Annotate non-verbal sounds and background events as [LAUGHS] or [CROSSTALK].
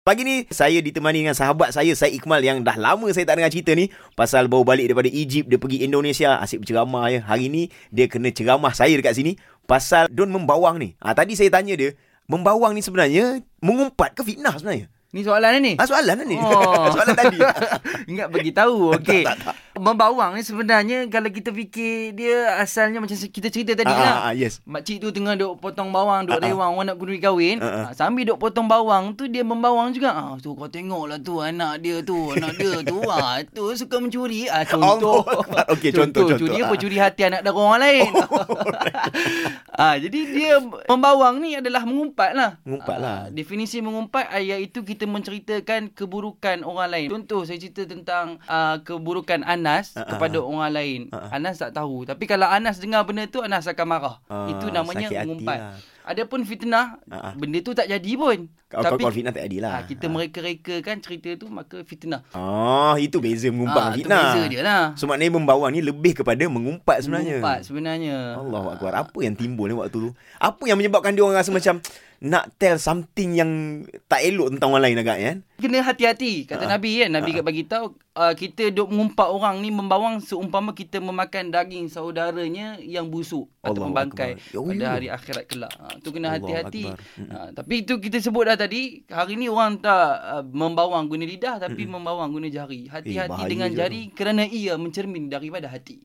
Pagi ni saya ditemani dengan sahabat saya Syed Iqmal yang dah lama saya tak dengar cerita ni pasal baru balik daripada Egypt dia pergi Indonesia asyik berceramah ya. Hari ni dia kena ceramah saya dekat sini pasal don membawang ni. Ah tadi saya tanya dia membawang ni sebenarnya mengumpat ke fitnah sebenarnya? Ni soalan ni. Ah soalan lah ni. Oh. [LAUGHS] soalan tadi. [LAUGHS] Ingat bagi tahu. [LAUGHS] Okey. Tak, tak, Membawang ni sebenarnya kalau kita fikir dia asalnya macam kita cerita tadi Ah, lah. ah, ah, yes. Makcik tu tengah duk potong bawang, duk Ah, rewang, orang nak kudui kahwin. Ah, ah. Ah, Sambil duk potong bawang tu dia membawang juga. Ah, tu kau tengoklah tu anak dia tu, anak dia tu. [LAUGHS] Ah, tu suka mencuri. Ah, contoh. [LAUGHS] Okey, contoh, contoh. Curi apa? Curi hati anak dara orang lain. [LAUGHS] ah, jadi dia membawang ni adalah mengumpat lah. Mengumpat lah. Ah, definisi mengumpat ah, iaitu kita menceritakan keburukan orang lain. Contoh saya cerita tentang uh, keburukan Anas Ah, ah, kepada orang lain. Ah, ah. Anas tak tahu. Tapi kalau Anas dengar benda tu Anas akan marah. Ah, Itu namanya mengumpat. lah. Adapun fitnah, Ah, ah. benda tu tak jadi pun. Kau Tapi kau fitnah tak adil lah. ah, kita mereka-rekakan cerita tu maka fitnah. Ah, itu beza mengumpat tu fitnah. beza dia lah. So maknanya membawang ni lebih kepada mengumpat sebenarnya. Mengumpat sebenarnya. Allah Akbar. Apa yang timbul ni waktu tu? Apa yang menyebabkan dia orang rasa macam nak tell something yang tak elok tentang orang lain agak kan? Kena hati-hati kata Ah. Nabi kan. Nabi kat bagi tahu uh, kita duk mengumpat orang ni membawang seumpama kita memakan daging saudaranya yang busuk atau Allahu membangkai Akbar. Ya, pada ya. hari akhirat kelak. Ha, tu kena hati-hati. Ha, tapi itu kita sebut dah tadi, hari ni orang tak uh, membawang guna lidah tapi membawang guna jari. Hati-hati bahaya dengan jari kerana ia mencermin daripada hati.